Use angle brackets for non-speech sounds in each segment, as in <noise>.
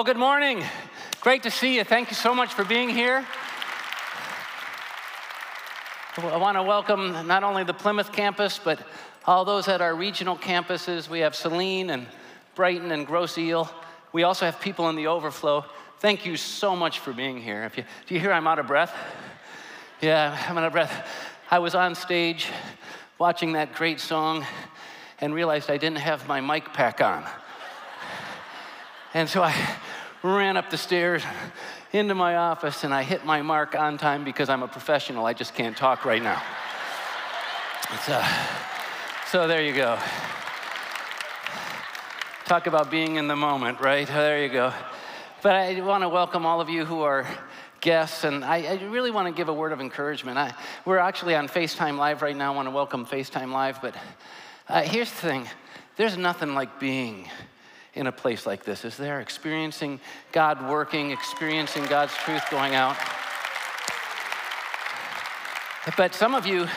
Well, good morning. Great to see you. Thank you so much for being here. I want to welcome not only the Plymouth campus, but all those at our regional campuses. We have Saline and Brighton and Grosse Ile. We also have people in the overflow. Thank you so much for being here. You, do you hear I'm out of breath? Yeah, I'm out of breath. I was on stage watching that great song and realized I didn't have my mic pack on. And so I ran up the stairs into my office and I hit my mark on time because I'm a professional. I just can't talk right now. Uh, so there you go. Talk about being in the moment, right? There you go. But I want to welcome all of you who are guests, and I, I really want to give a word of encouragement. I, we're actually on Facebook Live right now. I want to welcome Facebook Live, but uh, here's the thing there's nothing like being in a place like this, is there? Experiencing God working, experiencing God's truth going out. But some of you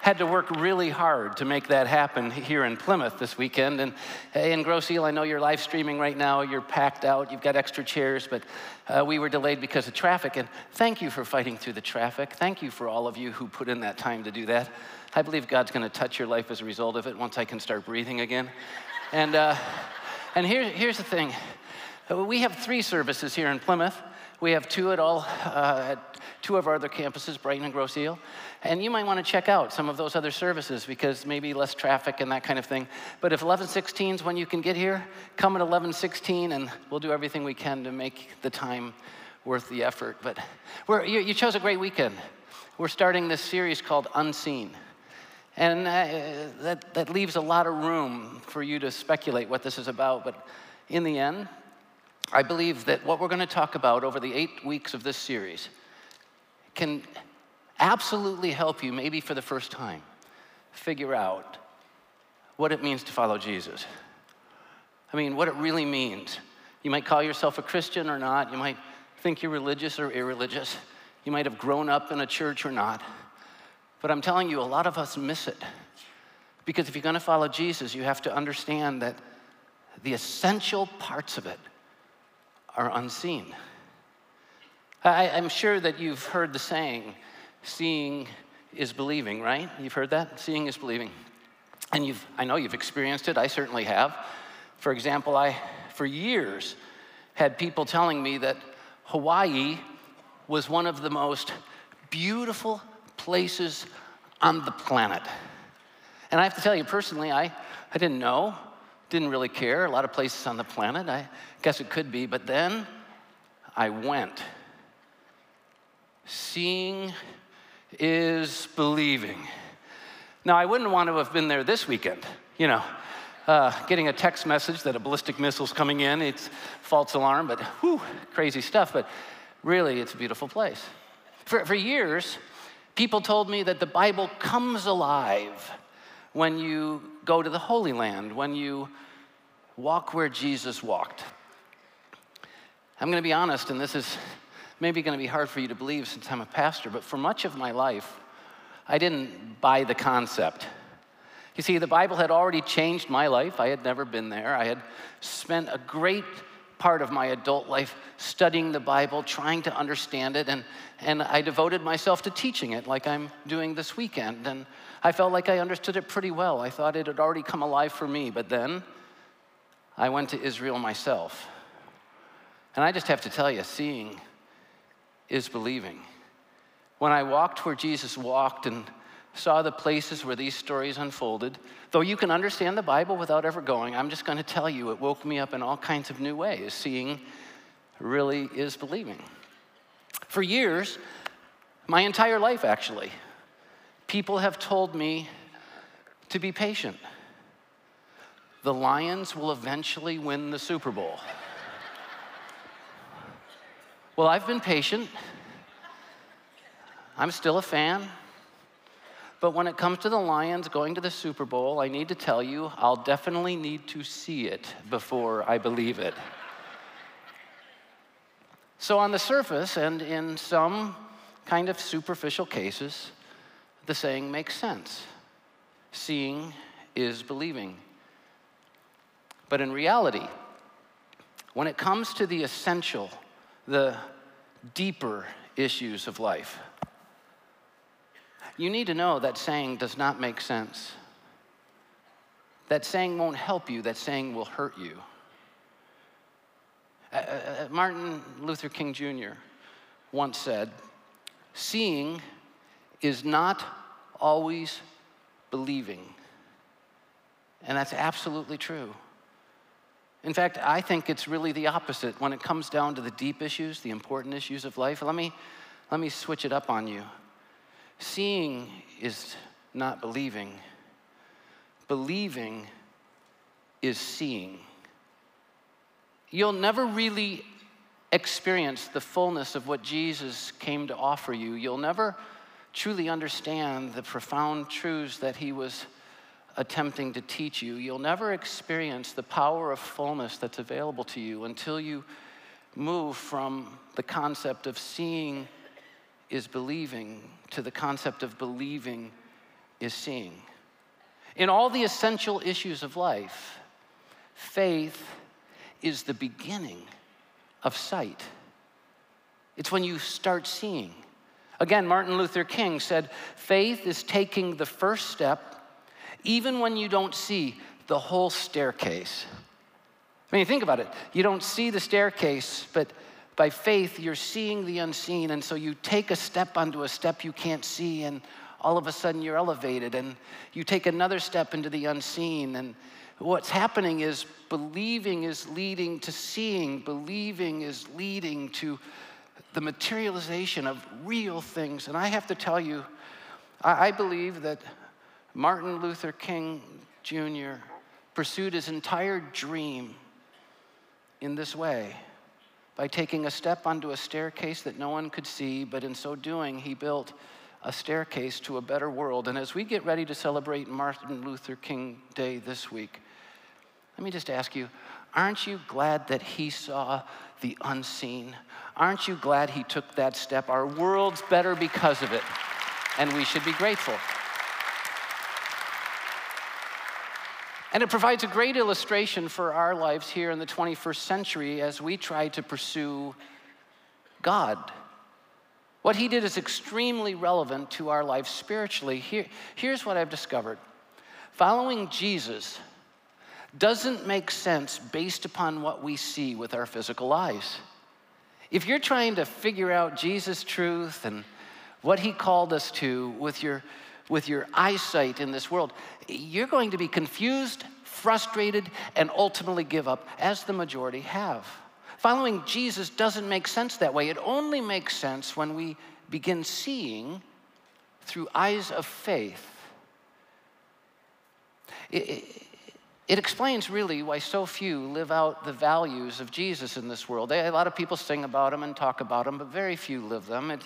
had to work really hard to make that happen here in Plymouth this weekend. And in Grosse Ile, I know you're live streaming right now. You're packed out. You've got extra chairs, but uh, we were delayed because of traffic. And thank you for fighting through the traffic. Thank you for all of you who put in that time to do that. I believe God's going to touch your life as a result of it once I can start breathing again. And uh, and here, here's the thing we have three services here in Plymouth. We have two at all, uh, at two of our other campuses, Brighton and Grosse Ile. And you might want to check out some of those other services because maybe less traffic and that kind of thing. But if 1116 is when you can get here, come at 1116 and we'll do everything we can to make the time worth the effort. But you, you chose a great weekend. We're starting this series called Unseen. And uh, that, that leaves a lot of room for you to speculate what this is about. But in the end, I believe that what we're going to talk about over the eight weeks of this series can absolutely help you, maybe for the first time, figure out what it means to follow Jesus. I mean, what it really means. You might call yourself a Christian or not. You might think you're religious or irreligious. You might have grown up in a church or not. But I'm telling you, a lot of us miss it. Because if you're going to follow Jesus, you have to understand that the essential parts of it are unseen. I, am sure that you've heard the saying, seeing is believing, right? You've heard that? Seeing is believing. And you've, I know you've experienced it, I certainly have. For example, I, for years, had people telling me that Hawaii was one of the most beautiful places on the planet. And I have to tell you personally, I, I didn't know, didn't really care. A lot of places on the planet, I guess it could be, but then I went. Seeing is believing. Now, I wouldn't want to have been there this weekend, you know. Uh, getting a text message that a ballistic missile's coming in, it's false alarm, but whew, crazy stuff. But really, it's a beautiful place. For, for years, People told me that the Bible comes alive when you go to the Holy Land, when you walk where Jesus walked. I'm going to be honest, and this is maybe going to be hard for you to believe since I'm a pastor, but for much of my life, I didn't buy the concept. You see, the Bible had already changed my life. I had never been there. I had spent a great part of my adult life studying the Bible, trying to understand it, and, and I devoted myself to teaching it like I'm doing this weekend. And I felt like I understood it pretty well. I thought it had already come alive for me, but then I went to Israel myself. And I just have to tell you, seeing is believing. When I walked where Jesus walked and saw the places where these stories unfolded. Though you can understand the Bible without ever going, I'm just going to tell you it woke me up in all kinds of new ways. Seeing really is believing. For years, my entire life actually, people have told me to be patient. The Lions will eventually win the Super Bowl. well, I've been patient. I'm still a fan. But when it comes to the Lions going to the Super Bowl, I need to tell you, I'll definitely need to see it before I believe it. So, on the surface, and in some kind of superficial cases, the saying makes sense seeing is believing. But in reality, when it comes to the essential, the deeper issues of life, you need to know that saying does not make sense. That saying won't help you, that saying will hurt you. Uh, uh, uh Martin Luther King Jr. once said, Seeing is not always believing. And that's absolutely true. In fact, I think it's really the opposite when it comes down to the deep issues, the important issues of life. Let me, let me switch it up on you. Seeing is not believing, believing is seeing. You'll never really experience the fullness of what Jesus came to offer you. You'll never truly understand the profound truths that he was attempting to teach you. You'll never experience the power of fullness that's available to you until you move from the concept of seeing is believing to the concept of believing is seeing. In all the essential issues of life, faith is the beginning of sight. It's when you start seeing. Again, Martin Luther King said, faith is taking the first step even when you don't see the whole staircase. I mean, think about it. You don't see the staircase, but by faith, you're seeing the unseen. And so you take a step onto a step you can't see, and all of a sudden you're elevated. And you take another step into the unseen. And what's happening is believing is leading to seeing, believing is leading to the materialization of real things. And I have to tell you, I, believe that Martin Luther King Jr. pursued his entire dream in this way by taking a step onto a staircase that no one could see, but in so doing, he built a staircase to a better world. And as we get ready to celebrate Martin Luther King Day this week, let me just ask you aren't you glad that he saw the unseen? Aren't you glad he took that step? Our world's better because of it, and we should be grateful. And it provides a great illustration for our lives here in the 21st century as we try to pursue God. What he did is extremely relevant to our lives spiritually. Here, here's what I've discovered following Jesus doesn't make sense based upon what we see with our physical eyes. If you're trying to figure out Jesus' truth and what he called us to with your with your eyesight in this world, you're going to be confused, frustrated, and ultimately give up, as the majority have. Following Jesus doesn't make sense that way. It only makes sense when we begin seeing through eyes of faith. It, it, it explains really why so few live out the values of Jesus in this world. a lot of people sing about him and talk about him, but very few live them. It,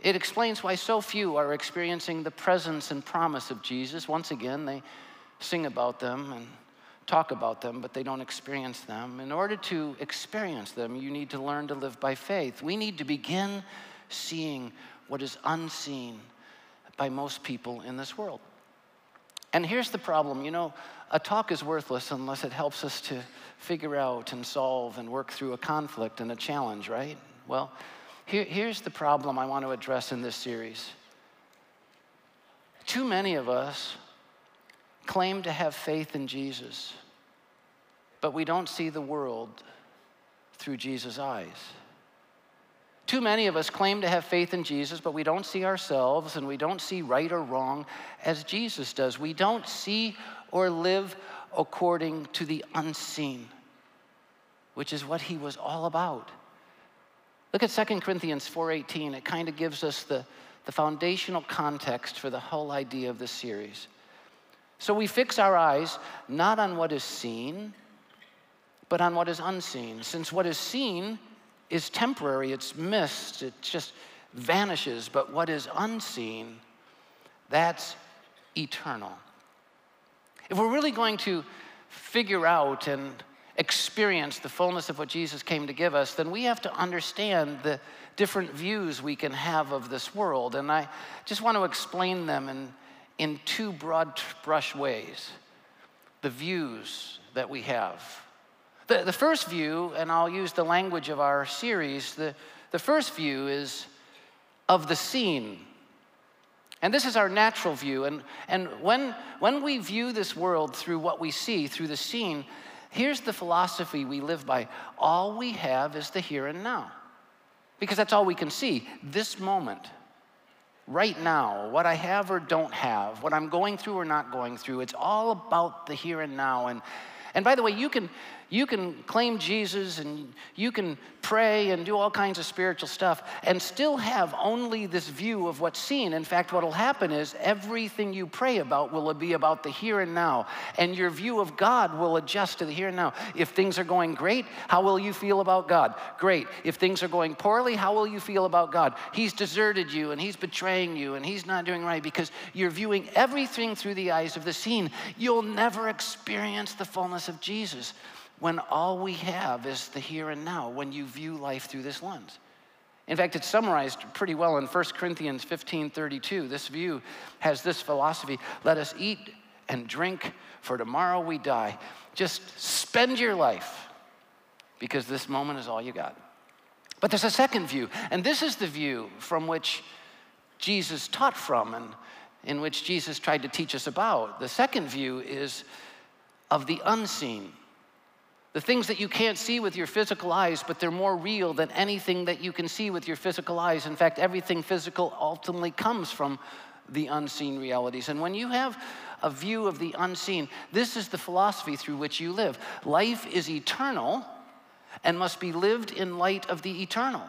it explains why so few are experiencing the presence and promise of Jesus. Once again, they sing about them and talk about them, but they don't experience them. In order to experience them, you need to learn to live by faith. We need to begin seeing what is unseen by most people in this world. And here's the problem you know, a talk is worthless unless it helps us to figure out and solve and work through a conflict and a challenge, right? Well, here, here's the problem I want to address in this series. Too many of us claim to have faith in Jesus, but we don't see the world through Jesus' eyes. Too many of us claim to have faith in Jesus, but we don't see ourselves and we don't see right or wrong as Jesus does. We don't see or live according to the unseen, which is what he was all about. Look at 2 Corinthians 4:18. It kind of gives us the, the foundational context for the whole idea of this series. So we fix our eyes not on what is seen, but on what is unseen. Since what is seen is temporary, it's mist, it just vanishes, but what is unseen, that's eternal. If we're really going to figure out and experience the fullness of what Jesus came to give us, then we have to understand the different views we can have of this world. And I just want to explain them in, in two broad brush ways the views that we have. The, the first view, and I'll use the language of our series, the, the first view is of the seen. And this is our natural view. And, and when, when we view this world through what we see, through the seen, here's the philosophy we live by all we have is the here and now. Because that's all we can see this moment, right now, what I have or don't have, what I'm going through or not going through. It's all about the here and now. And, and by the way, you can, you can claim Jesus and you can pray and do all kinds of spiritual stuff and still have only this view of what's seen. In fact, what will happen is everything you pray about will be about the here and now, and your view of God will adjust to the here and now. If things are going great, how will you feel about God? Great. If things are going poorly, how will you feel about God? He's deserted you and he's betraying you and he's not doing right because you're viewing everything through the eyes of the seen. You'll never experience the fullness of Jesus when all we have is the here and now when you view life through this lens. In fact, it's summarized pretty well in 1 Corinthians 15 32. This view has this philosophy let us eat and drink, for tomorrow we die. Just spend your life because this moment is all you got. But there's a second view, and this is the view from which Jesus taught from and in which Jesus tried to teach us about. The second view is of the unseen. The things that you can't see with your physical eyes, but they're more real than anything that you can see with your physical eyes. In fact, everything physical ultimately comes from the unseen realities. And when you have a view of the unseen, this is the philosophy through which you live. Life is eternal and must be lived in light of the eternal.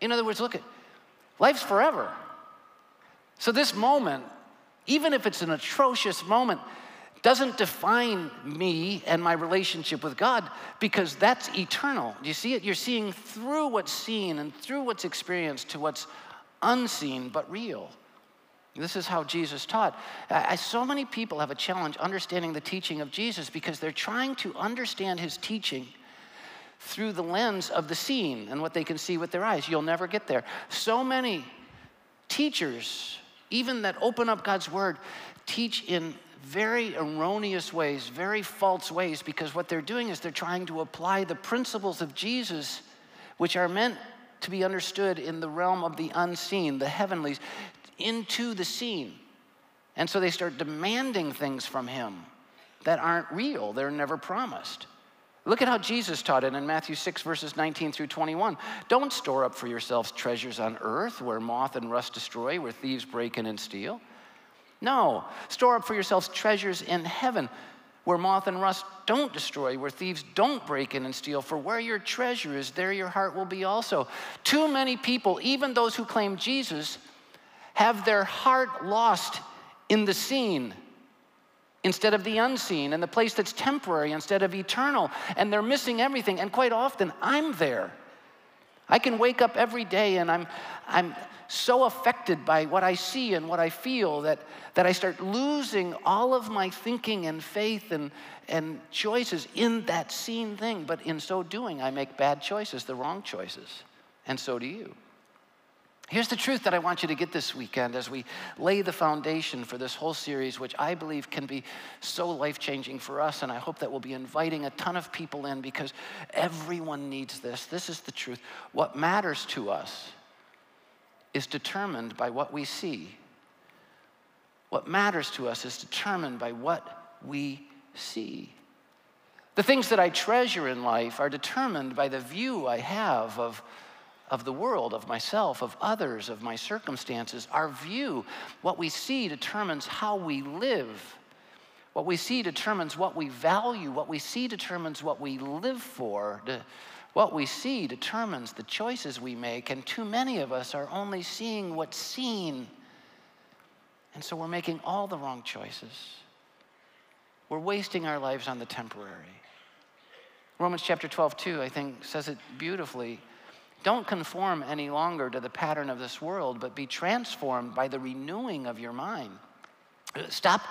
In other words, look at life's forever. So this moment, even if it's an atrocious moment, doesn't define me and my relationship with God because that's eternal. Do you see it? You're seeing through what's seen and through what's experienced to what's unseen but real. This is how Jesus taught. I, so many people have a challenge understanding the teaching of Jesus because they're trying to understand his teaching through the lens of the seen and what they can see with their eyes. You'll never get there. So many teachers, even that open up God's word, teach in very erroneous ways, very false ways, because what they're doing is they're trying to apply the principles of Jesus, which are meant to be understood in the realm of the unseen, the heavenlies, into the seen. And so they start demanding things from him that aren't real, they're never promised. Look at how Jesus taught it in Matthew 6, verses 19 through 21. Don't store up for yourselves treasures on earth where moth and rust destroy, where thieves break in and steal. No, store up for yourselves treasures in heaven where moth and rust don't destroy, where thieves don't break in and steal. For where your treasure is, there your heart will be also. Too many people, even those who claim Jesus, have their heart lost in the seen instead of the unseen, in the place that's temporary instead of eternal. And they're missing everything. And quite often, I'm there. I can wake up every day and I'm, I'm so affected by what I see and what I feel that, that I start losing all of my thinking and faith and, and choices in that seen thing. But in so doing, I make bad choices, the wrong choices. And so do you. Here's the truth that I want you to get this weekend as we lay the foundation for this whole series, which I believe can be so life changing for us. And I hope that we'll be inviting a ton of people in because everyone needs this. This is the truth. What matters to us is determined by what we see. What matters to us is determined by what we see. The things that I treasure in life are determined by the view I have of, of the world, of myself, of others, of my circumstances. Our view, what we see, determines how we live. What we see determines what we value. What we see determines what we live for. What we see determines the choices we make, and too many of us are only seeing what's seen. And so we're making all the wrong choices. We're wasting our lives on the temporary. Romans chapter 12, 2, I think, says it beautifully. Don't conform any longer to the pattern of this world, but be transformed by the renewing of your mind. Stop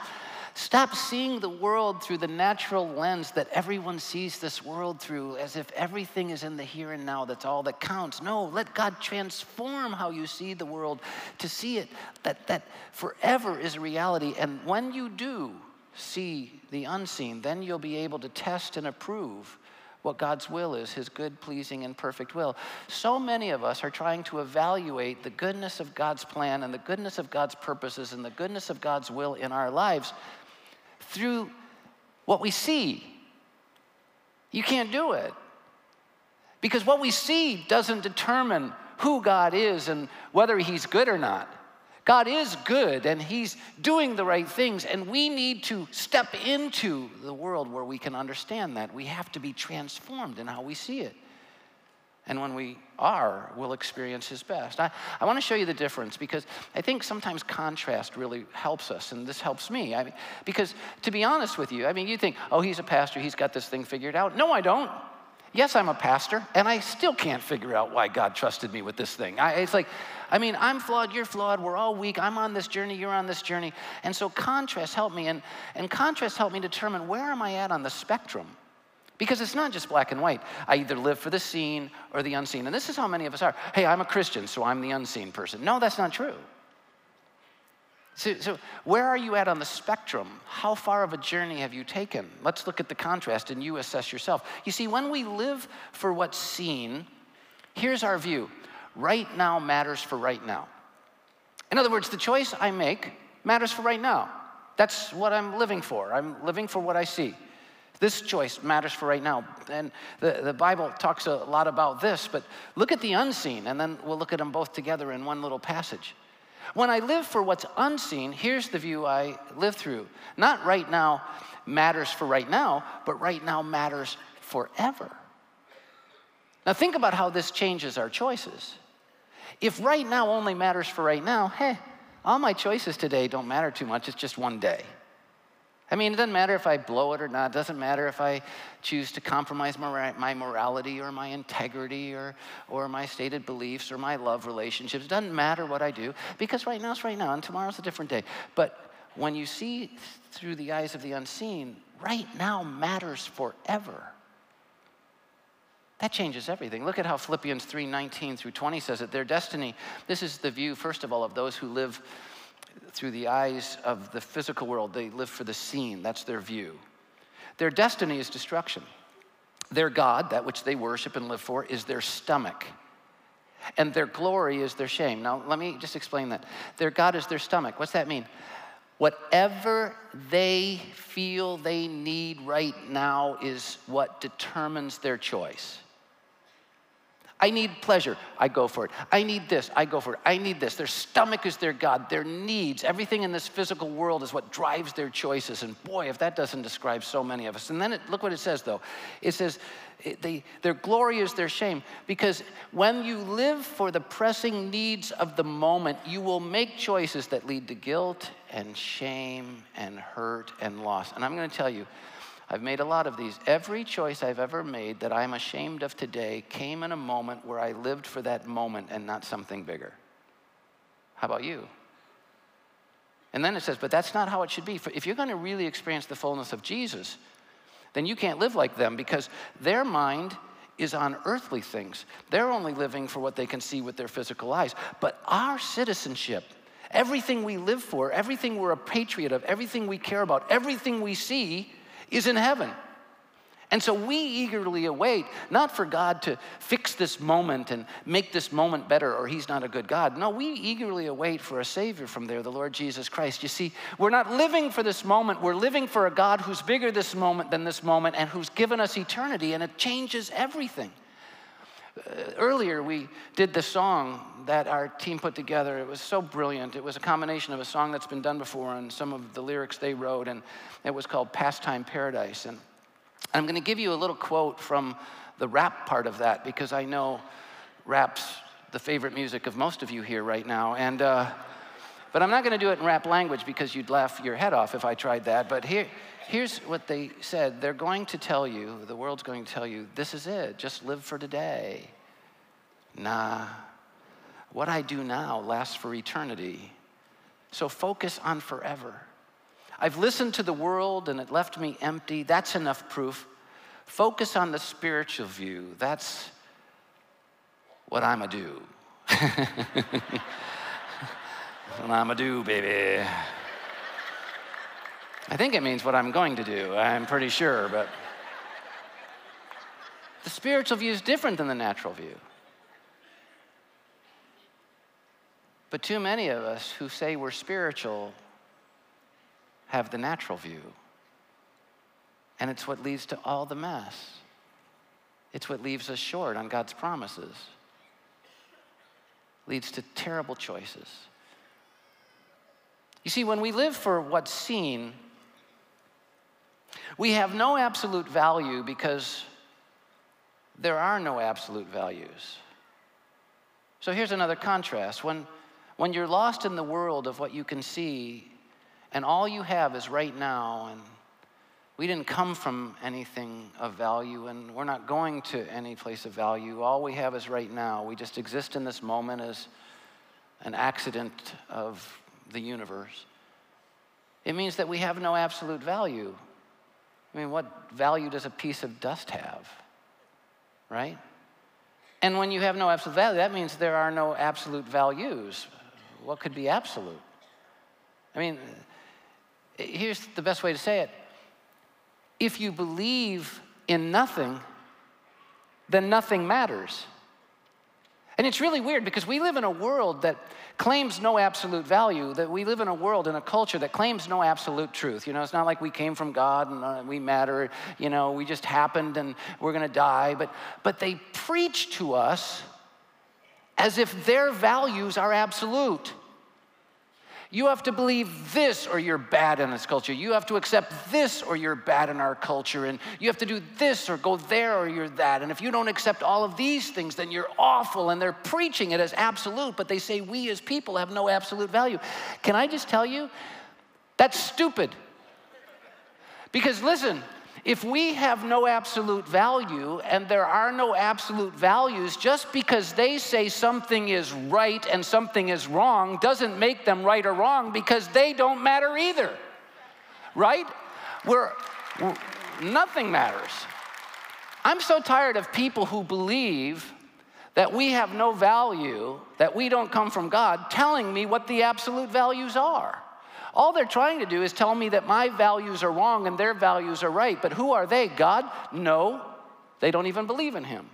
Stop seeing the world through the natural lens that everyone sees this world through, as if everything is in the here and now. That's all that counts. No, let God transform how you see the world to see it that, that forever is a reality. And when you do, see the unseen, then you'll be able to test and approve what God's will is, his good, pleasing, and perfect will. So many of us are trying to evaluate the goodness of God's plan and the goodness of God's purposes and the goodness of God's will in our lives through what we see. You can't do it. Because what we see doesn't determine who God is and whether he's good or not. God is good and He's doing the right things, and we need to step into the world where we can understand that. We have to be transformed in how we see it. And when we are, we'll experience His best. I, I want to show you the difference because I think sometimes contrast really helps us, and this helps me. I mean, because to be honest with you, I mean, you think, oh, he's a pastor, he's got this thing figured out. No, I don't. Yes, I'm a pastor, and I still can't figure out why God trusted me with this thing. I, it's like, I mean, I'm flawed, you're flawed, we're all weak, I'm on this journey, you're on this journey. And so contrast helped me, and, and contrast helped me determine where am I at on the spectrum? Because it's not just black and white. I either live for the seen or the unseen. And this is how many of us are. Hey, I'm a Christian, so I'm the unseen person. No, that's not true. So, so, where are you at on the spectrum? How far of a journey have you taken? Let's look at the contrast and you assess yourself. You see, when we live for what's seen, here's our view right now matters for right now. In other words, the choice I make matters for right now. That's what I'm living for. I'm living for what I see. This choice matters for right now. And the, the Bible talks a lot about this, but look at the unseen, and then we'll look at them both together in one little passage. When I live for what's unseen, here's the view I live through. Not right now matters for right now, but right now matters forever. Now, think about how this changes our choices. If right now only matters for right now, hey, all my choices today don't matter too much, it's just one day. I mean, it doesn't matter if I blow it or not. It doesn't matter if I choose to compromise my morality or my integrity or, or my stated beliefs or my love relationships. It doesn't matter what I do because right now is right now and tomorrow's a different day. But when you see through the eyes of the unseen, right now matters forever. That changes everything. Look at how Philippians 3 19 through 20 says it. Their destiny, this is the view, first of all, of those who live through the eyes of the physical world. They live for the seen, that's their view. Their destiny is destruction. Their God, that which they worship and live for, is their stomach. And their glory is their shame. Now, let me just explain that. Their God is their stomach. What's that mean? Whatever they feel they need right now is what determines their choice. I need pleasure, I go for it. I need this, I go for it. I need this. Their stomach is their God, their needs. Everything in this physical world is what drives their choices. And boy, if that doesn't describe so many of us. And then it, look what it says, though. It says, they, their glory is their shame. Because when you live for the pressing needs of the moment, you will make choices that lead to guilt and shame and hurt and loss. And I'm going to tell you, I've made a lot of these. Every choice I've ever made that I'm ashamed of today came in a moment where I lived for that moment and not something bigger. How about you? And then it says, but that's not how it should be. If you're going to really experience the fullness of Jesus, then you can't live like them because their mind is on earthly things. They're only living for what they can see with their physical eyes. But our citizenship, everything we live for, everything we're a patriot of, everything we care about, everything we see, is in heaven. And so we eagerly await, not for God to fix this moment and make this moment better, or He's not a good God. No, we eagerly await for a Savior from there, the Lord Jesus Christ. You see, we're not living for this moment, we're living for a God who's bigger this moment than this moment and who's given us eternity, and it changes everything. Uh, earlier, we did the song that our team put together. It was so brilliant. It was a combination of a song that's been done before and some of the lyrics they wrote, and it was called Pastime Paradise. And I'm going to give you a little quote from the rap part of that because I know rap's the favorite music of most of you here right now. And, uh, but I'm not going to do it in rap language because you'd laugh your head off if I tried that. But here, here's what they said they're going to tell you, the world's going to tell you, this is it, just live for today. Nah, what I do now lasts for eternity. So focus on forever. I've listened to the world and it left me empty. That's enough proof. Focus on the spiritual view. That's what I'm a do. <laughs> what I'm a do, baby. I think it means what I'm going to do, I'm pretty sure, but the spiritual view is different than the natural view. But too many of us who say we're spiritual have the natural view. And it's what leads to all the mess. It's what leaves us short on God's promises. Leads to terrible choices. You see, when we live for what's seen, we have no absolute value because there are no absolute values. So here's another contrast. When, when you're lost in the world of what you can see, and all you have is right now, and we didn't come from anything of value, and we're not going to any place of value. All we have is right now. We just exist in this moment as an accident of the universe. It means that we have no absolute value. I mean, what value does a piece of dust have? Right? And when you have no absolute value, that means there are no absolute values. What could be absolute? I mean, here's the best way to say it if you believe in nothing, then nothing matters. And it's really weird because we live in a world that claims no absolute value, that we live in a world, in a culture that claims no absolute truth. You know, it's not like we came from God and uh, we matter, you know, we just happened and we're going to die. But, but they preach to us as if their values are absolute. You have to believe this or you're bad in this culture. You have to accept this or you're bad in our culture. And you have to do this or go there or you're that. And if you don't accept all of these things, then you're awful. And they're preaching it as absolute, but they say we as people have no absolute value. Can I just tell you? That's stupid. Because listen, if we have no absolute value and there are no absolute values, just because they say something is right and something is wrong doesn't make them right or wrong because they don't matter either. Right? We're, we're nothing matters. I'm so tired of people who believe that we have no value, that we don't come from God, telling me what the absolute values are. All they're trying to do is tell me that my values are wrong and their values are right. But who are they? God? No, they don't even believe in Him.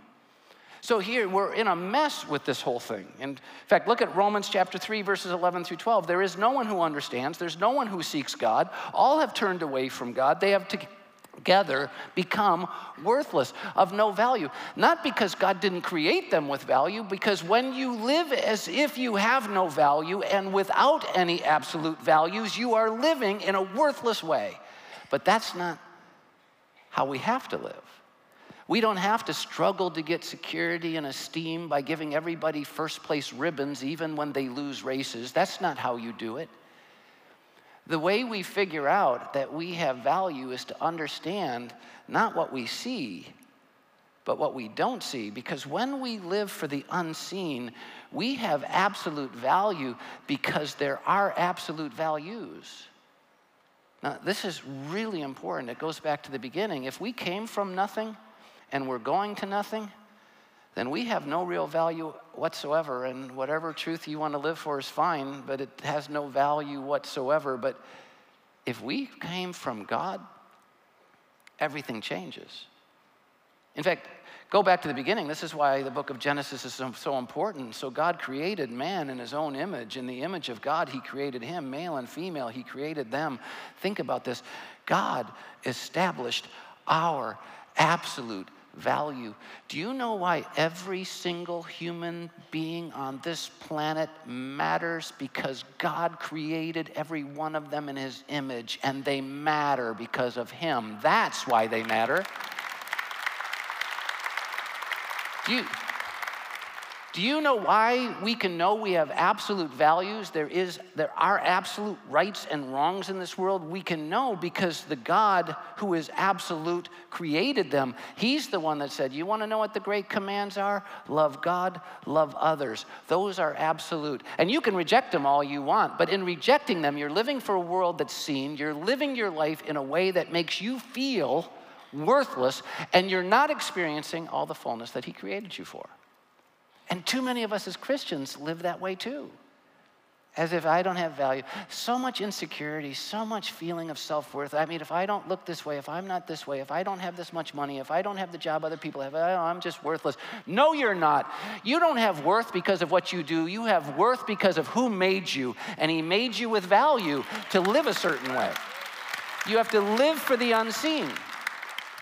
So here we're in a mess with this whole thing. In fact, look at Romans chapter 3, verses 11 through 12. There is no one who understands, there's no one who seeks God. All have turned away from God. They have to together become worthless, of no value. Not because God didn't create them with value, because when you live as if you have no value and without any absolute values, you are living in a worthless way. But that's not how we have to live. We don't have to struggle to get security and esteem by giving everybody first place ribbons even when they lose races. That's not how you do it. The way we figure out that we have value is to understand not what we see, but what we don't see. Because when we live for the unseen, we have absolute value because there are absolute values. Now, this is really important. It goes back to the beginning. If we came from nothing and we're going to nothing, then we have no real value whatsoever. And whatever truth you want to live for is fine, but it has no value whatsoever. But if we came from God, everything changes. In fact, go back to the beginning. This is why the book of Genesis is so, important. So, God created man in his own image. In the image of God, he created him, male and female, he created them. Think about this God established our absolute value. Do you know why every single human being on this planet matters? Because God created every one of them in His image, and they matter because of Him. That's why they matter. Do you, do you know why we can know we have absolute values? There, is, there are absolute rights and wrongs in this world. We can know because the God who is absolute created them. He's the one that said, You want to know what the great commands are? Love God, love others. Those are absolute. And you can reject them all you want, but in rejecting them, you're living for a world that's seen. You're living your life in a way that makes you feel worthless, and you're not experiencing all the fullness that He created you for. And too many of us as Christians live that way too. as if I don't have value. So much insecurity, so much feeling of self worth. I mean, if I don't look this way, if I'm not this way, if I don't have this much money, if I don't have the job other people have, oh, I'm just worthless. No, you're not. You don't have worth because of what you do. You have worth because of who made you, and He made you with value to live a certain way. You have to live for the unseen.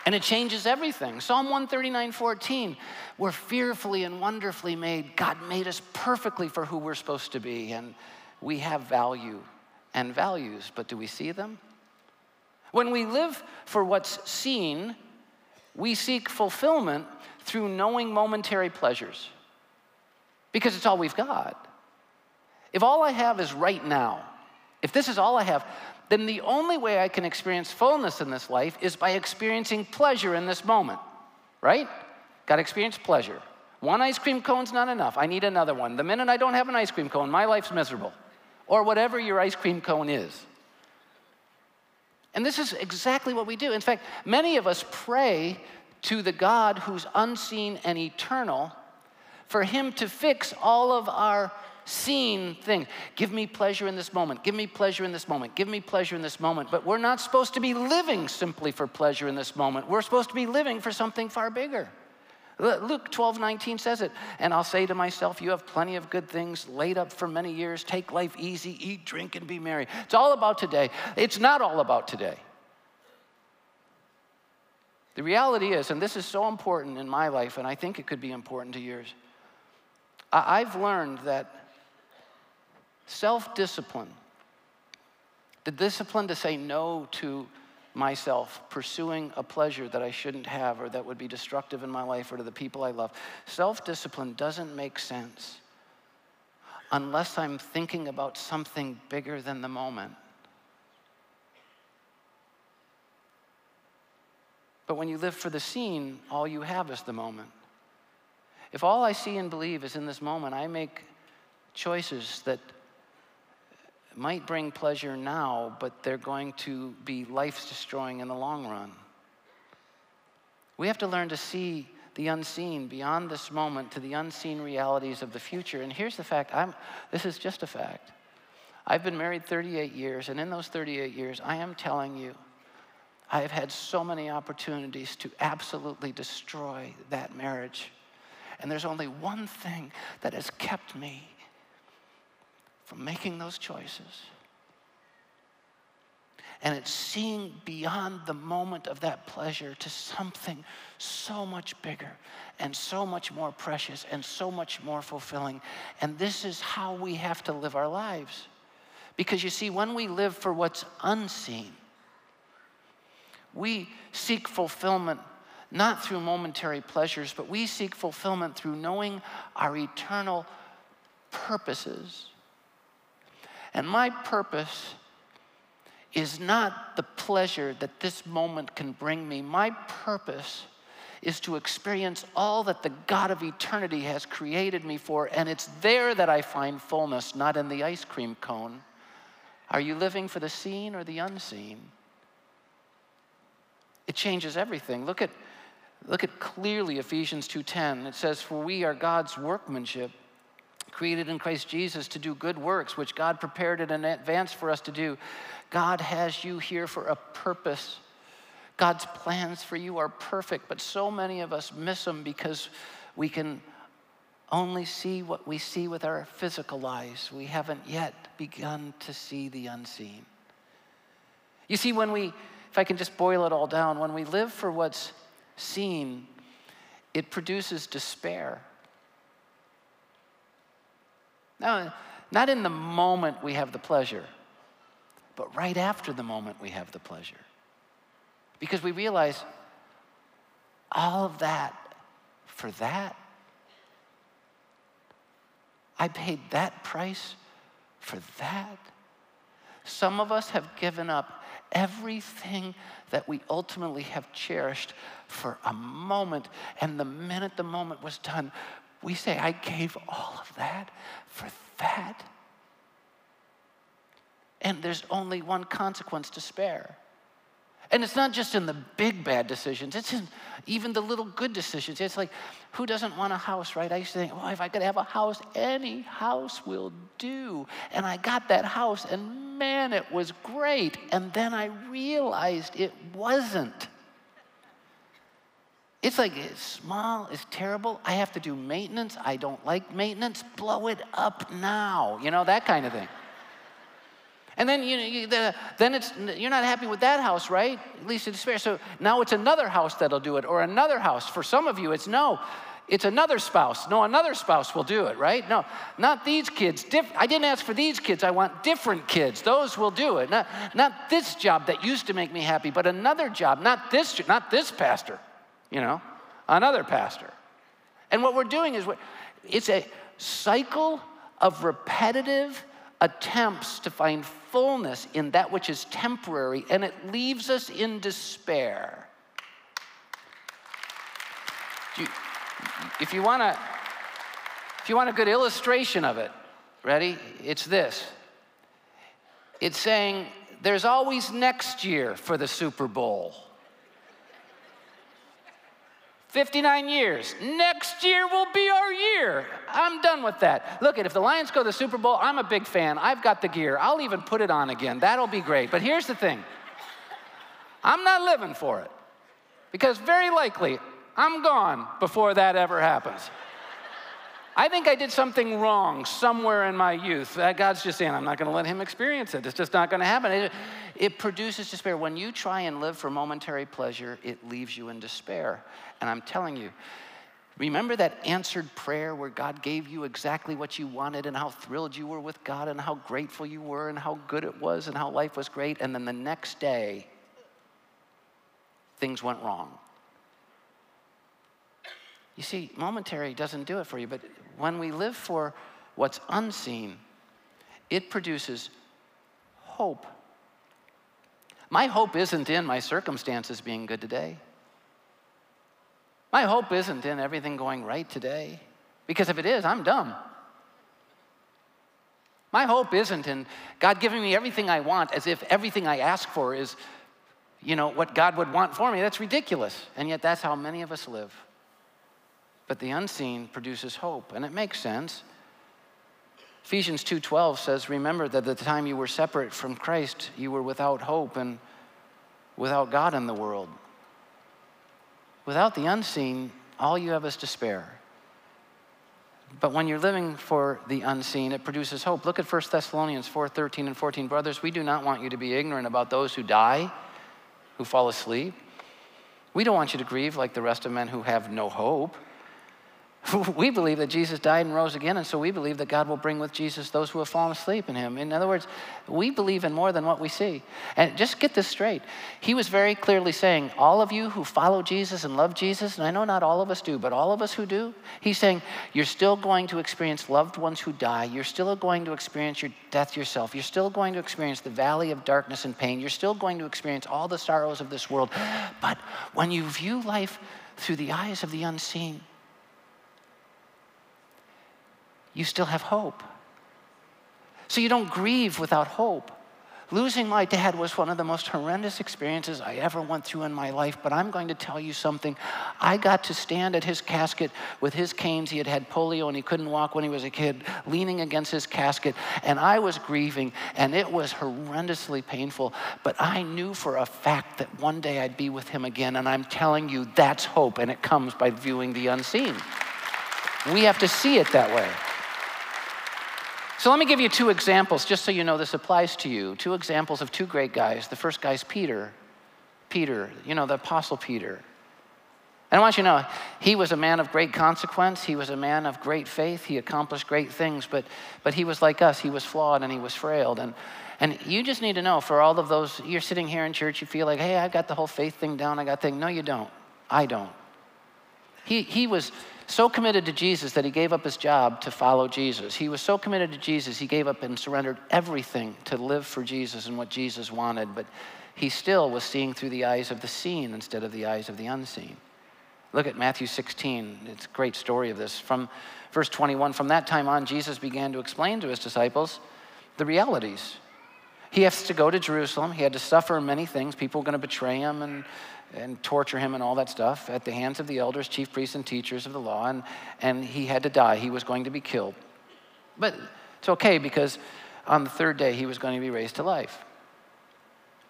And it changes everything. Psalm 139 14, we're fearfully and wonderfully made. God made us perfectly for who we're supposed to be. And we have value and values, but do we see them? When we live for what's seen, we seek fulfillment through knowing momentary pleasures because it's all we've got. If all I have is right now, if this is all I have, then the only way I can experience fullness in this life is by experiencing pleasure in this moment, right? Got to experience pleasure. One ice cream cone's not enough. I need another one. The minute I don't have an ice cream cone, my life's miserable or whatever your ice cream cone is. And this is exactly what we do. In fact, many of us pray to the God who's unseen and eternal for Him to fix all of our seen things. Give me pleasure in this moment. Give me pleasure in this moment. Give me pleasure in this moment. But we're not supposed to be living simply for pleasure in this moment. We're supposed to be living for something far bigger. Luke 12, 19 says it. And I'll say to myself, You have plenty of good things laid up for many years. Take life easy, eat, drink, and be merry. It's all about today. It's not all about today. The reality is, and this is so important in my life, and I think it could be important to yours, I've learned that self discipline, the discipline to say no to myself pursuing a pleasure that I shouldn't have or that would be destructive in my life or to the people I love. Self discipline doesn't make sense unless I'm thinking about something bigger than the moment. But when you live for the seen, all you have is the moment. If all I see and believe is in this moment, I make choices that might bring pleasure now, but they're going to be life destroying in the long run. We have to learn to see the unseen beyond this moment to the unseen realities of the future. And here's the fact I'm, this is just a fact. I've been married 38 years, and in those 38 years, I am telling you, I have had so many opportunities to absolutely destroy that marriage. And there's only one thing that has kept me from making those choices. And it's seeing beyond the moment of that pleasure to something so much bigger and so much more precious and so much more fulfilling. And this is how we have to live our lives. Because you see, when we live for what's unseen, we seek fulfillment not through momentary pleasures, but we seek fulfillment through knowing our eternal purposes and my purpose is not the pleasure that this moment can bring me. My purpose is to experience all that the God of eternity has created me for, and it's there that I find fullness, not in the ice cream cone. Are you living for the seen or the unseen? It changes everything. Look at, look at clearly Ephesians 2:10. It says, "For we are God's workmanship." Created in Christ Jesus to do good works, which God prepared in advance for us to do. God has you here for a purpose. God's plans for you are perfect, but so many of us miss them because we can only see what we see with our physical eyes. We haven't yet begun to see the unseen. You see, when we, if I can just boil it all down, when we live for what's seen, it produces despair. Now, not in the moment we have the pleasure, but right after the moment we have the pleasure. Because we realize all of that for that. I paid that price for that. Some of us have given up everything that we ultimately have cherished for a moment, and the minute the moment was done, we say, I gave all of that for that. And there's only one consequence to spare. And it's not just in the big bad decisions, it's in even the little good decisions. It's like, who doesn't want a house, right? I used to think, well, if I could have a house, any house will do. And I got that house, and man, it was great. And then I realized it wasn't. It's like it's small, it's terrible. I have to do maintenance. I don't like maintenance. Blow it up now. You know, that kind of thing. And then you, you the, then it's you're not happy with that house, right? At least in despair. So now it's another house that'll do it, or another house. For some of you, it's no. It's another spouse. No, another spouse will do it, right? No, not these kids. Dif- I didn't ask for these kids. I want different kids. Those will do it. Not, not this job that used to make me happy, but another job. Not this, not this pastor, you know, another pastor. And what we're doing is, it's a cycle of repetitive attempts to find fullness in that which is temporary, and it leaves us in despair. If you want a, if you want a good illustration of it, ready? It's this. It's saying there's always next year for the Super Bowl. 59 years. Next year will be our year. I'm done with that. Look, if the Lions go to the Super Bowl, I'm a big fan. I've got the gear. I'll even put it on again. That'll be great. But here's the thing I'm not living for it because very likely I'm gone before that ever happens. I think I did something wrong somewhere in my youth. Uh, God's just saying, I'm not going to let him experience it. It's just not going to happen. It, it, produces despair. When you try and live for momentary pleasure, it leaves you in despair. And I'm telling you, remember that answered prayer where God gave you exactly what you wanted and how thrilled you were with God and how grateful you were and how good it was and how life was great. And then the next day, things went wrong. You see, momentary doesn't do it for you, but when we live for what's unseen, it produces hope. My hope isn't in my circumstances being good today. My hope isn't in everything going right today, because if it is, I'm dumb. My hope isn't in God giving me everything I want as if everything I ask for is, you know, what God would want for me. That's ridiculous. And yet, that's how many of us live. But the unseen produces hope, and it makes sense. Ephesians 2:12 says, "Remember that at the time you were separate from Christ, you were without hope and without God in the world." Without the unseen, all you have is despair. But when you're living for the unseen, it produces hope. Look at 1 Thessalonians 4:13 and 14. Brothers, we do not want you to be ignorant about those who die, who fall asleep. We don't want you to grieve like the rest of men who have no hope. <laughs> we believe that Jesus died and rose again, and so we believe that God will bring with Jesus those who have fallen asleep in him. In other words, we believe in more than what we see. And just get this straight. He was very clearly saying, All of you who follow Jesus and love Jesus, and I know not all of us do, but all of us who do, he's saying, You're still going to experience loved ones who die. You're still going to experience your death yourself. You're still going to experience the valley of darkness and pain. You're still going to experience all the sorrows of this world. But when you view life through the eyes of the unseen, you still have hope. So you don't grieve without hope. Losing my dad was one of the most horrendous experiences I ever went through in my life, but I'm going to tell you something. I got to stand at his casket with his canes. He had had polio and he couldn't walk when he was a kid, leaning against his casket, and I was grieving, and it was horrendously painful. But I knew for a fact that one day I'd be with him again, and I'm telling you, that's hope, and it comes by viewing the unseen. We have to see it that way. So let me give you two examples, just so you know this applies to you. Two examples of two great guys. The first guy's Peter. Peter, you know, the Apostle Peter. And I want you to know, he was a man of great consequence. He was a man of great faith. He accomplished great things, but, but he was like us. He was flawed and he was frail. And, and you just need to know for all of those, you're sitting here in church, you feel like, hey, I got the whole faith thing down. I got thing. No, you don't. I don't. He, he was so committed to Jesus that he gave up his job to follow Jesus. He was so committed to Jesus, he gave up and surrendered everything to live for Jesus and what Jesus wanted, but he still was seeing through the eyes of the seen instead of the eyes of the unseen. Look at Matthew 16. It's a great story of this. From verse 21, from that time on, Jesus began to explain to his disciples the realities He has to go to Jerusalem. He had to suffer many things. People were going to betray him and, and torture him and all that stuff at the hands of the elders, chief priests, and teachers of the law. And, and he had to die. He was going to be killed. But it's okay because on the third day he was going to be raised to life.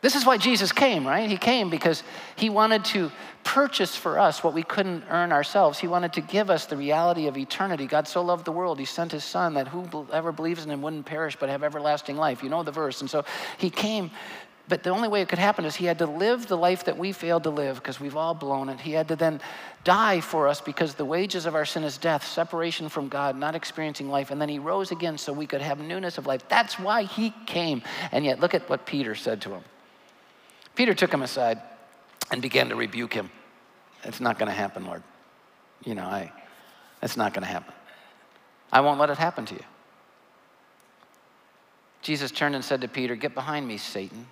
This is why Jesus came, right? He came because he wanted to purchase for us what we couldn't earn ourselves. He wanted to give us the reality of eternity. God so loved the world, he sent his son that whoever believes in him wouldn't perish but have everlasting life. You know the verse. And so he came but the only way it could happen is he had to live the life that we failed to live because we've all blown it. He had to then die for us because the wages of our sin is death, separation from God, not experiencing life. And then he rose again so we could have newness of life. That's why he came. And yet, look at what Peter said to him. Peter took him aside and began to rebuke him. It's not going to happen, Lord. You know, I, it's not going to happen. I won't let it happen to you. Jesus turned and said to Peter, Get behind me, Satan.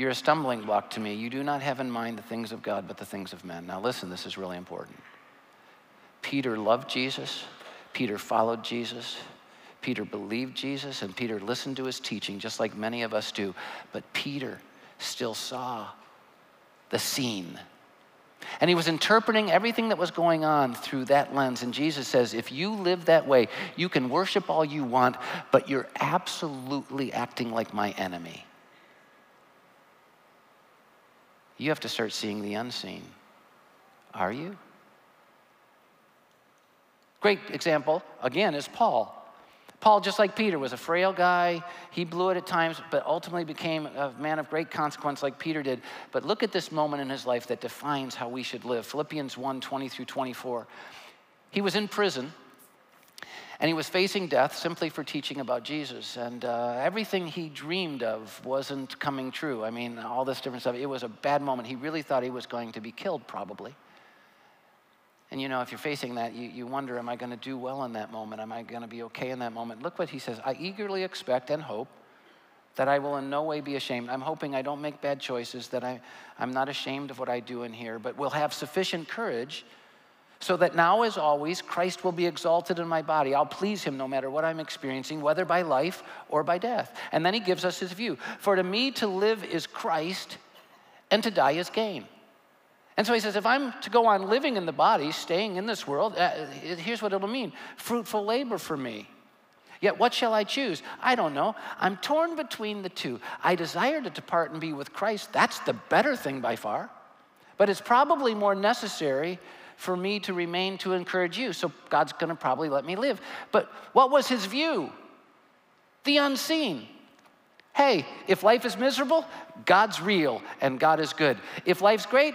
You're a stumbling block to me. You do not have in mind the things of God, but the things of men. Now, listen, this is really important. Peter loved Jesus, Peter followed Jesus, Peter believed Jesus, and Peter listened to his teaching, just like many of us do. But Peter still saw the seen. And he was interpreting everything that was going on through that lens. And Jesus says, if you live that way, you can worship all you want, but you're absolutely acting like my enemy. You have to start seeing the unseen. Are you? Great example, again, is Paul. Paul, just like Peter, was a frail guy. He blew it at times, but ultimately became a man of great consequence like Peter did. But look at this moment in his life that defines how we should live. Philippians 1 20 through 24. He was in prison and he was facing death simply for teaching about Jesus. And uh, everything he dreamed of wasn't coming true. I mean, all this different stuff. It was a bad moment. He really thought he was going to be killed, probably. And you know, if you're facing that, you, you wonder, am I going to do well in that moment? Am I going to be okay in that moment? Look what he says I eagerly expect and hope that I will in no way be ashamed. I'm hoping I don't make bad choices, that I, I'm not ashamed of what I do in here, but will have sufficient courage so that now, as always, Christ will be exalted in my body. I'll please him no matter what I'm experiencing, whether by life or by death. And then he gives us his view For to me to live is Christ, and to die is gain. And so he says, if I'm to go on living in the body, staying in this world, uh, here's what it'll mean fruitful labor for me. Yet what shall I choose? I don't know. I'm torn between the two. I desire to depart and be with Christ. That's the better thing by far. But it's probably more necessary for me to remain to encourage you. So God's going to probably let me live. But what was his view? The unseen. Hey, if life is miserable, God's real and God is good. If life's great,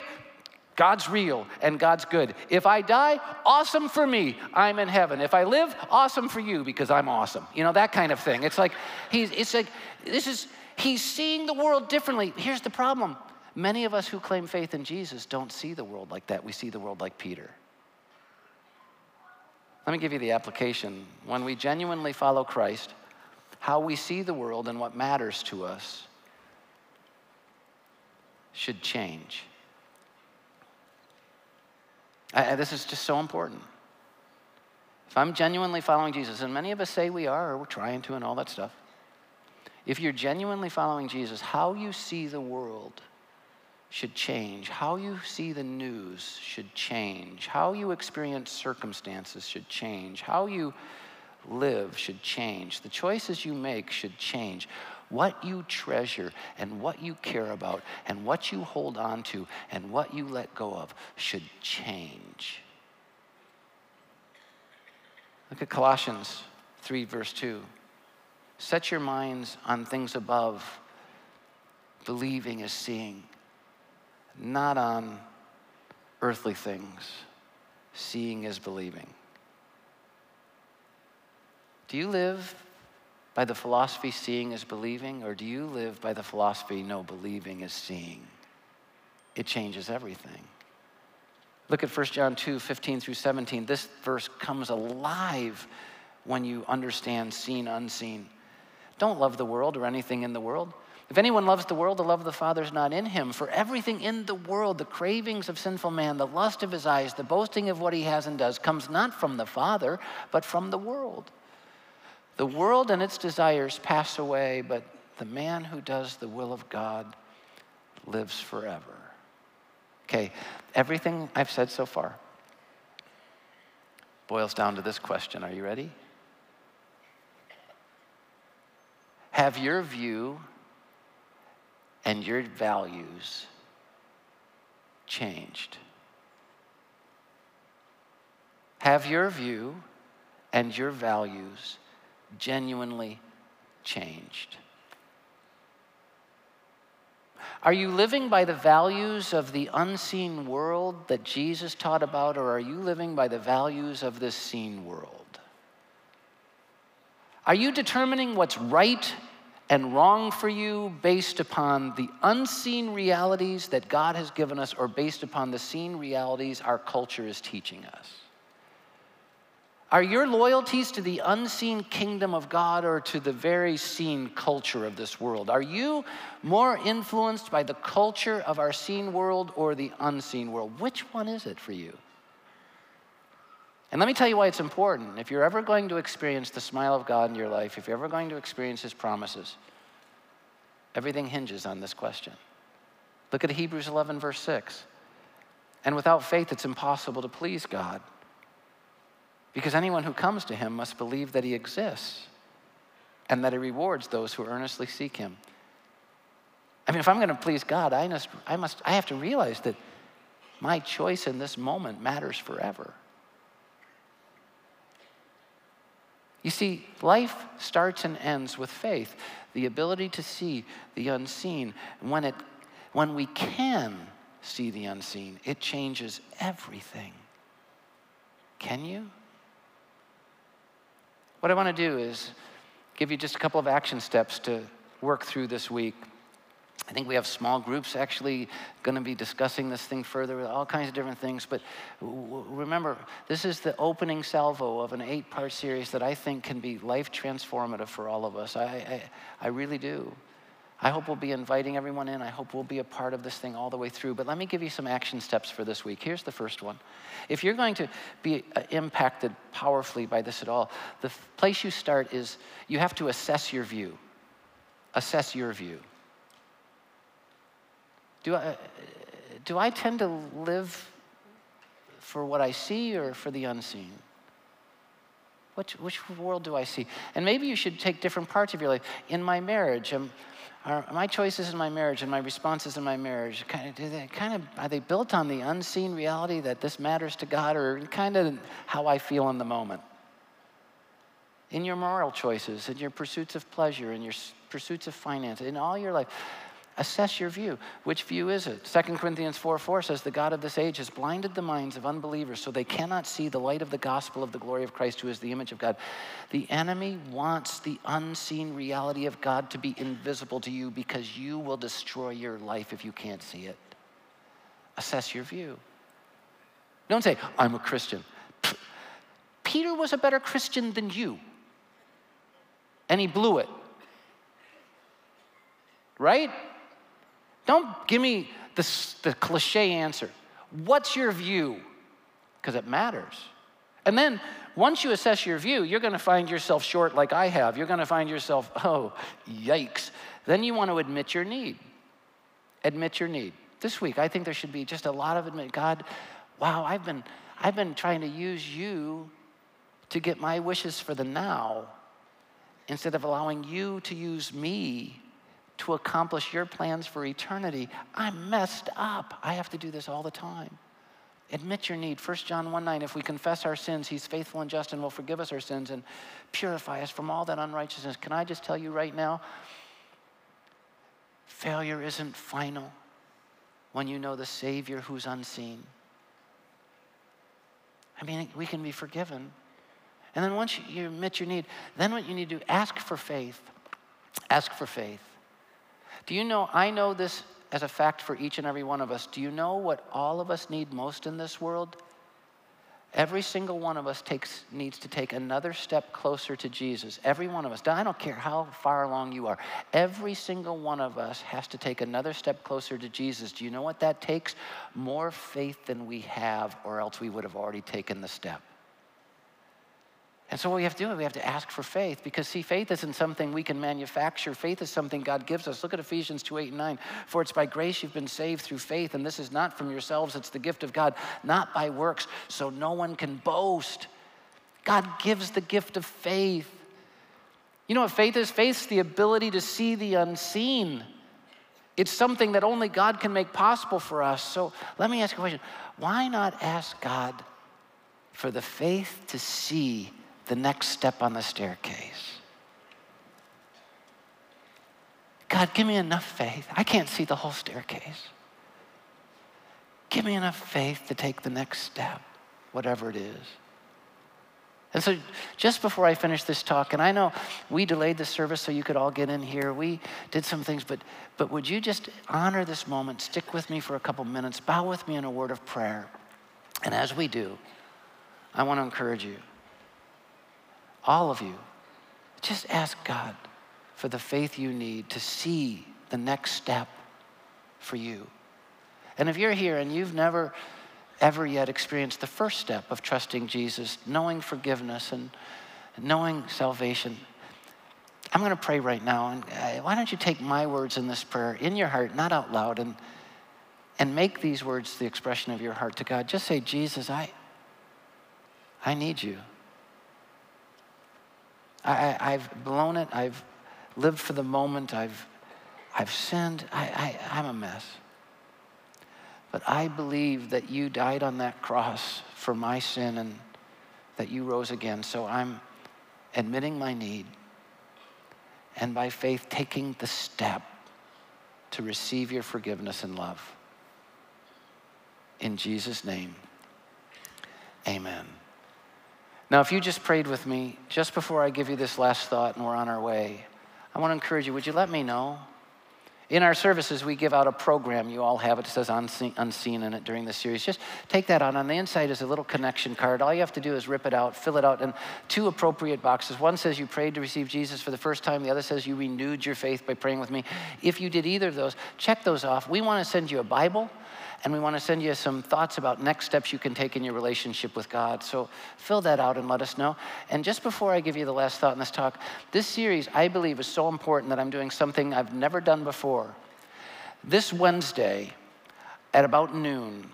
God's real and God's good. If I die, awesome for me, I'm in heaven. If I live, awesome for you because I'm awesome. You know, that kind of thing. It's like, he's, it's like, this is, he's seeing the world differently. Here's the problem many of us who claim faith in Jesus don't see the world like that. We see the world like Peter. Let me give you the application. When we genuinely follow Christ, how we see the world and what matters to us should change. I, this is just so important. If I'm genuinely following Jesus, and many of us say we are, or we're trying to, and all that stuff. If you're genuinely following Jesus, how you see the world should change. How you see the news should change. How you experience circumstances should change. How you live should change. The choices you make should change what you treasure and what you care about and what you hold on to and what you let go of should change. Look at Colossians 3, verse 2. Set your minds on things above, believing is seeing, not on earthly things. Seeing is believing. Do you live by the philosophy seeing is believing, or do you live by the philosophy no, believing is seeing? It changes everything. Look at 1 John 2 15 through 17. This verse comes alive when you understand seen, unseen. Don't love the world or anything in the world. If anyone loves the world, the love of the Father is not in him. For everything in the world, the cravings of sinful man, the lust of his eyes, the boasting of what he has and does, comes not from the Father, but from the world. The world and its desires pass away, but the man who does the will of God lives forever. Okay, everything I've said so far boils down to this question Are you ready? Have your view and your values changed? Have your view and your values genuinely changed? Are you living by the values of the unseen world that Jesus taught about, or are you living by the values of this seen world? Are you determining what's right and wrong for you based upon the unseen realities that God has given us, or based upon the seen realities our culture is teaching us? Are your loyalties to the unseen kingdom of God or to the very seen culture of this world? Are you more influenced by the culture of our seen world or the unseen world? Which one is it for you? And let me tell you why it's important. If you're ever going to experience the smile of God in your life, if you're ever going to experience His promises, everything hinges on this question. Look at Hebrews 11, verse 6. And without faith, it's impossible to please God. Because anyone who comes to him must believe that he exists and that he rewards those who earnestly seek him. I mean, if I'm going to please God, I must, I must, I have to realize that my choice in this moment matters forever. You see, life starts and ends with faith, the ability to see the unseen. When, it, when we can see the unseen, it changes everything. Can you? What I want to do is give you just a couple of action steps to work through this week. I think we have small groups actually going to be discussing this thing further, with all kinds of different things. But remember, this is the opening salvo of an eight part series that I think can be life transformative for all of us. I, I, I really do. I hope we'll be inviting everyone in. I hope we'll be a part of this thing all the way through. But let me give you some action steps for this week. Here's the first one. If you're going to be uh, impacted powerfully by this at all, the place you start is you have to assess your view. Assess your view. Do I, do I tend to live for what I see or for the unseen? Which, which world do I see? And maybe you should take different parts of your life. In my marriage, um, I'm, are my choices in my marriage and my responses in my marriage kind of, do they kind of are they built on the unseen reality that this matters to God, or kind of how I feel in the moment? In your moral choices, in your pursuits of pleasure, in your pursuits of finance, in all your life, Assess your view. Which view is it? 2 Corinthians 4 4 says, The God of this age has blinded the minds of unbelievers so they cannot see the light of the gospel of the glory of Christ, who is the image of God. The enemy wants the unseen reality of God to be invisible to you because you will destroy your life if you can't see it. Assess your view. Don't say, I'm a Christian. Peter was a better Christian than you, and he blew it. Right? Don't give me the, the cliche answer. What's your view? Because it matters. And then once you assess your view, you're going to find yourself short like I have. You're going to find yourself, <laughs> oh, yikes. Then you want to admit your need. Admit your need. This week, I think there should be just a lot of admit, God, wow, I've been, I've been trying to use you to get my wishes for the now instead of allowing you to use me to accomplish your plans for eternity. I'm messed up. I have to do this all the time. Admit your need. 1 John 1 9, if we confess our sins, he's faithful and just and will forgive us our sins and purify us from all that unrighteousness. Can I just tell you right now? Failure isn't final when you know the Savior who's unseen. I mean, we can be forgiven. And then once you admit your need, then what you need to do, ask for faith. Ask for faith. Do you know, I know this as a fact for each and every one of us. Do you know what all of us need most in this world? Every single one of us takes, needs to take another step closer to Jesus. Every one of us. I don't care how far along you are. Every single one of us has to take another step closer to Jesus. Do you know what that takes? More faith than we have, or else we would have already taken the step. And so what we have to do is we have to ask for faith because see, faith isn't something we can manufacture. Faith is something God gives us. Look at Ephesians 2, 8, and 9. For it's by grace you've been saved through faith, and this is not from yourselves, it's the gift of God, not by works, so no one can boast. God gives the gift of faith. You know what faith is? Faith's the ability to see the unseen. It's something that only God can make possible for us. So let me ask you a question. Why not ask God for the faith to see the next step on the staircase. God, give me enough faith. I can't see the whole staircase. Give me enough faith to take the next step, whatever it is. And so, just before I finish this talk, and I know we delayed the service so you could all get in here, we did some things, but, but would you just honor this moment, stick with me for a couple minutes, bow with me in a word of prayer. And as we do, I want to encourage you all of you, just ask God for the faith you need to see the next step for you. And if you're here and you've never ever yet experienced the first step of trusting Jesus, knowing forgiveness and knowing salvation, I'm going to pray right now. And uh, why don't you take my words in this prayer in your heart, not out loud, and, and make these words the expression of your heart to God. Just say, Jesus, I, I need you. I, have blown it. I've lived for the moment. I've, I've sinned. I, I, I'm a mess. But I believe that you died on that cross for my sin and that you rose again. So I'm admitting my need and by faith taking the step to receive your forgiveness and love. In Jesus' name, amen. Now, if you just prayed with me just before I give you this last thought and we're on our way, I want to encourage you would you let me know? In our services, we give out a program. You all have it. It says unseen, in it during the series. Just take that out. On the inside is a little connection card. All you have to do is rip it out, fill it out in two appropriate boxes. One says you prayed to receive Jesus for the first time, the other says you renewed your faith by praying with me. If you did either of those, check those off. We want to send you a Bible and we want to send you some thoughts about next steps you can take in your relationship with God. So fill that out and let us know. And just before I give you the last thought in this talk, this series, I believe, is so important that I'm doing something I've never done before. This Wednesday at about noon,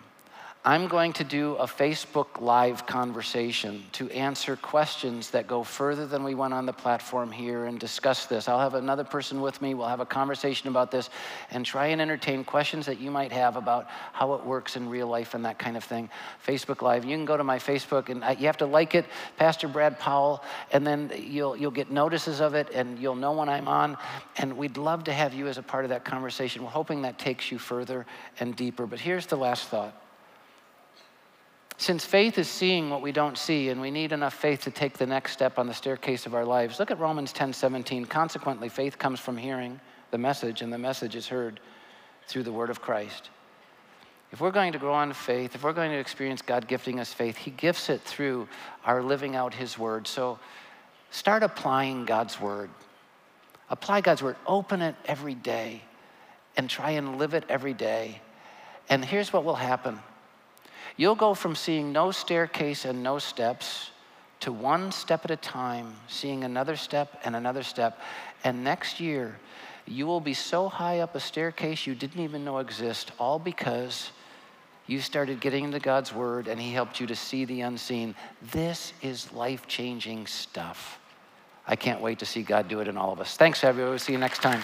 I'm going to do a Facebook Live conversation to answer questions that go further than we went on the platform here and discuss this. I'll have another person with me. We'll have a conversation about this and try and entertain questions that you might have about how it works in real life and that kind of thing. Facebook Live. You can go to my Facebook and uh, you have to like it, Pastor Brad Powell, and then you'll, you'll get notices of it and you'll know when I'm on. And we'd love to have you as a part of that conversation. We're hoping that takes you further and deeper. But here's the last thought. Since faith is seeing what we don't see, and we need enough faith to take the next step on the staircase of our lives, look at Romans 10 17. Consequently, faith comes from hearing the message, and the message is heard through the word of Christ. If we're going to grow in faith, if we're going to experience God gifting us faith, He gifts it through our living out His word. So start applying God's word. Apply God's word. Open it every day and try and live it every day. And here's what will happen You'll go from seeing no staircase and no steps to one step at a time, seeing another step and another step. And next year, you will be so high up a staircase you didn't even know exist, all because you started getting into God's Word and He helped you to see the unseen. This is life changing stuff. I can't wait to see God do it in all of us. Thanks, everyone. We'll see you next time.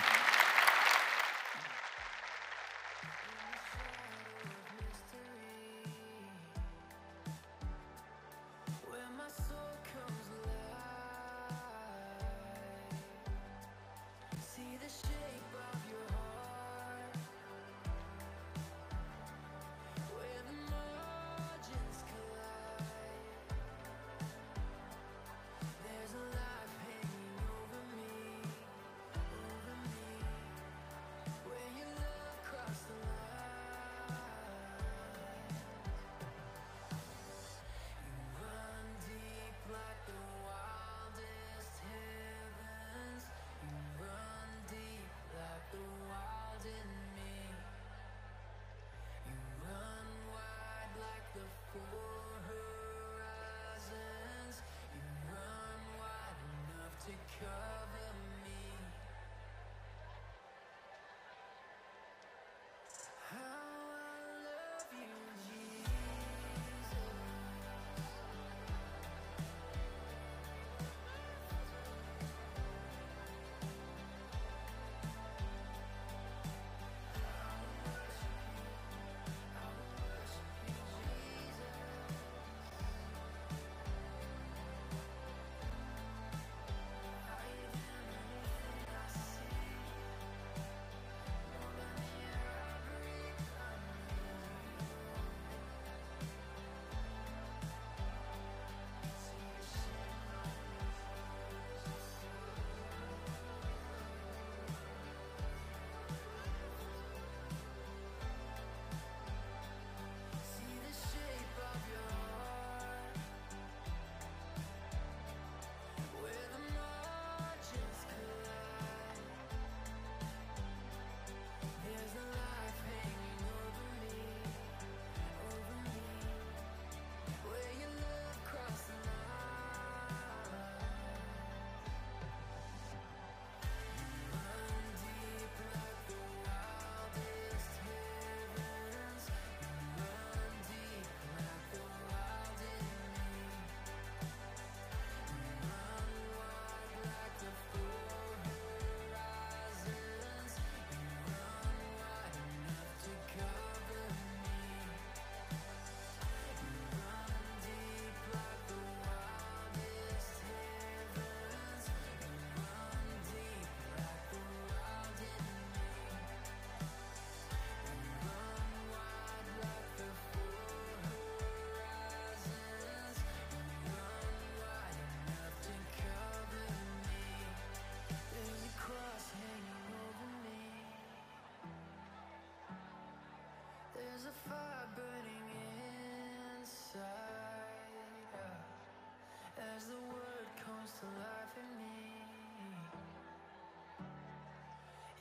As the word comes to life in me.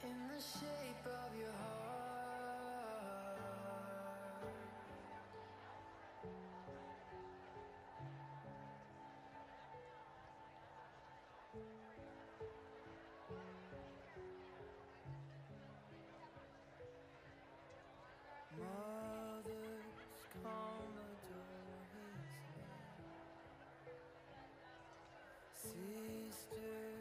In the shape of your heart. Sisters,